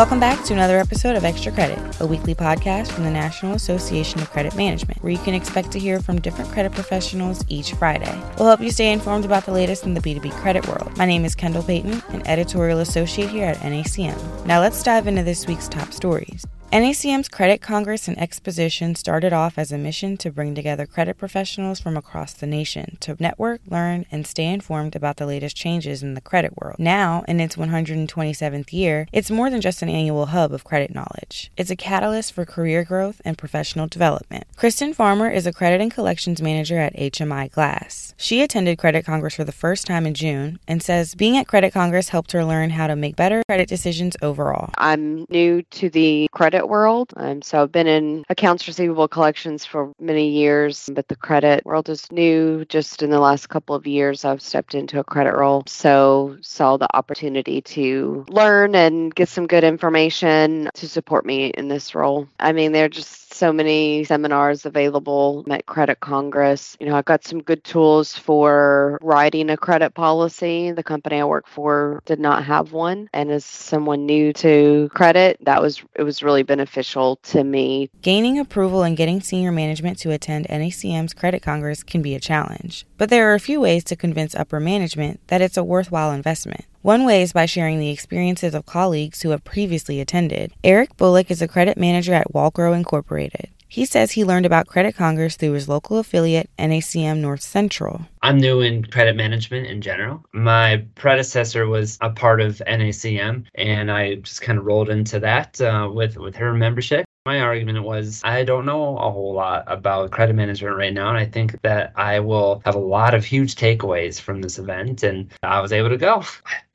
Welcome back to another episode of Extra Credit, a weekly podcast from the National Association of Credit Management, where you can expect to hear from different credit professionals each Friday. We'll help you stay informed about the latest in the B2B credit world. My name is Kendall Payton, an editorial associate here at NACM. Now let's dive into this week's top stories. NACM's Credit Congress and Exposition started off as a mission to bring together credit professionals from across the nation to network, learn, and stay informed about the latest changes in the credit world. Now, in its 127th year, it's more than just an annual hub of credit knowledge. It's a catalyst for career growth and professional development. Kristen Farmer is a credit and collections manager at HMI Glass. She attended Credit Congress for the first time in June and says being at Credit Congress helped her learn how to make better credit decisions overall. I'm new to the credit credit world. Um, so I've been in accounts receivable collections for many years, but the credit world is new. Just in the last couple of years, I've stepped into a credit role. So saw the opportunity to learn and get some good information to support me in this role. I mean, there are just so many seminars available at Credit Congress. You know, I got some good tools for writing a credit policy. The company I work for did not have one. And as someone new to credit, that was it was really beneficial to me. Gaining approval and getting senior management to attend NACM's Credit Congress can be a challenge, but there are a few ways to convince upper management that it's a worthwhile investment. One way is by sharing the experiences of colleagues who have previously attended. Eric Bullock is a credit manager at Walkrow Incorporated. He says he learned about Credit Congress through his local affiliate, NACM North Central. I'm new in credit management in general. My predecessor was a part of NACM, and I just kind of rolled into that uh, with with her membership. My argument was I don't know a whole lot about credit management right now, and I think that I will have a lot of huge takeaways from this event, and I was able to go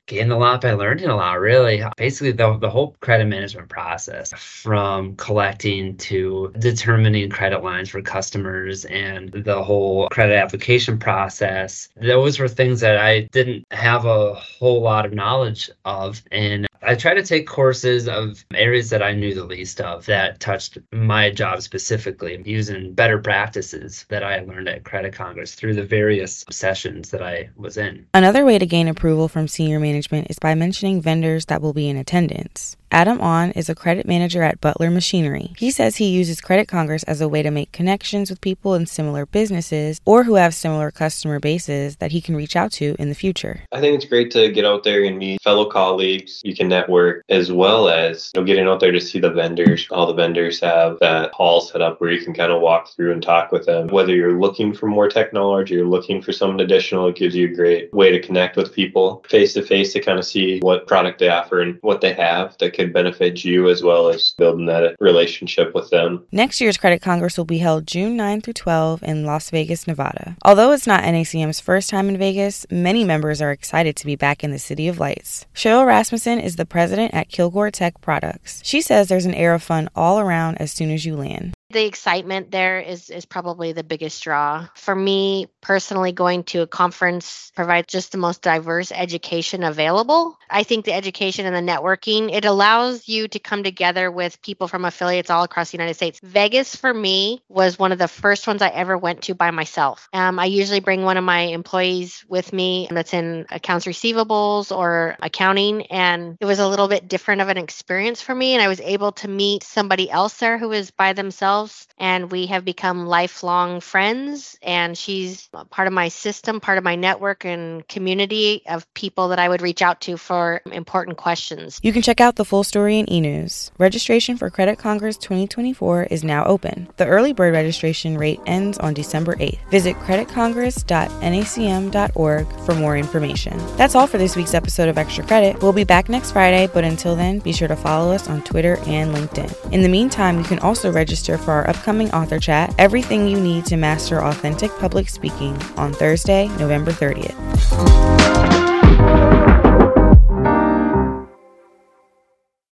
gained a lot by learning a lot really basically the, the whole credit management process from collecting to determining credit lines for customers and the whole credit application process those were things that i didn't have a whole lot of knowledge of and I try to take courses of areas that I knew the least of that touched my job specifically, using better practices that I learned at Credit Congress through the various sessions that I was in. Another way to gain approval from senior management is by mentioning vendors that will be in attendance. Adam On is a credit manager at Butler Machinery. He says he uses Credit Congress as a way to make connections with people in similar businesses or who have similar customer bases that he can reach out to in the future. I think it's great to get out there and meet fellow colleagues. You can network as well as you know, getting out there to see the vendors. All the vendors have that hall set up where you can kind of walk through and talk with them. Whether you're looking for more technology or looking for something additional, it gives you a great way to connect with people face to face to kind of see what product they offer and what they have that could benefit you as well as building that relationship with them. Next year's Credit Congress will be held June 9 through 12 in Las Vegas, Nevada. Although it's not NACM's first time in Vegas, many members are excited to be back in the City of Lights. Cheryl Rasmussen is the president at Kilgore Tech Products. She says there's an air of fun all around as soon as you land the excitement there is is probably the biggest draw. For me personally going to a conference provides just the most diverse education available. I think the education and the networking it allows you to come together with people from affiliates all across the united states. Vegas for me was one of the first ones i ever went to by myself. Um, i usually bring one of my employees with me that's in accounts receivables or accounting and it was a little bit different of an experience for me and i was able to meet somebody else there who was by themselves and we have become lifelong friends and she's part of my system part of my network and community of people that i would reach out to for important questions. You can check out the full story in enews. Registration for credit congress 2024 is now open. The early bird registration rate ends on december 8th visit creditcongress.nacm.org for more information. That's all for this week's episode of extra credit. We'll be back next friday but until then be sure to follow us on twitter and linkedin. In the meantime you can also register for our upcoming author chat, Everything You Need to Master Authentic Public Speaking, on Thursday, November 30th.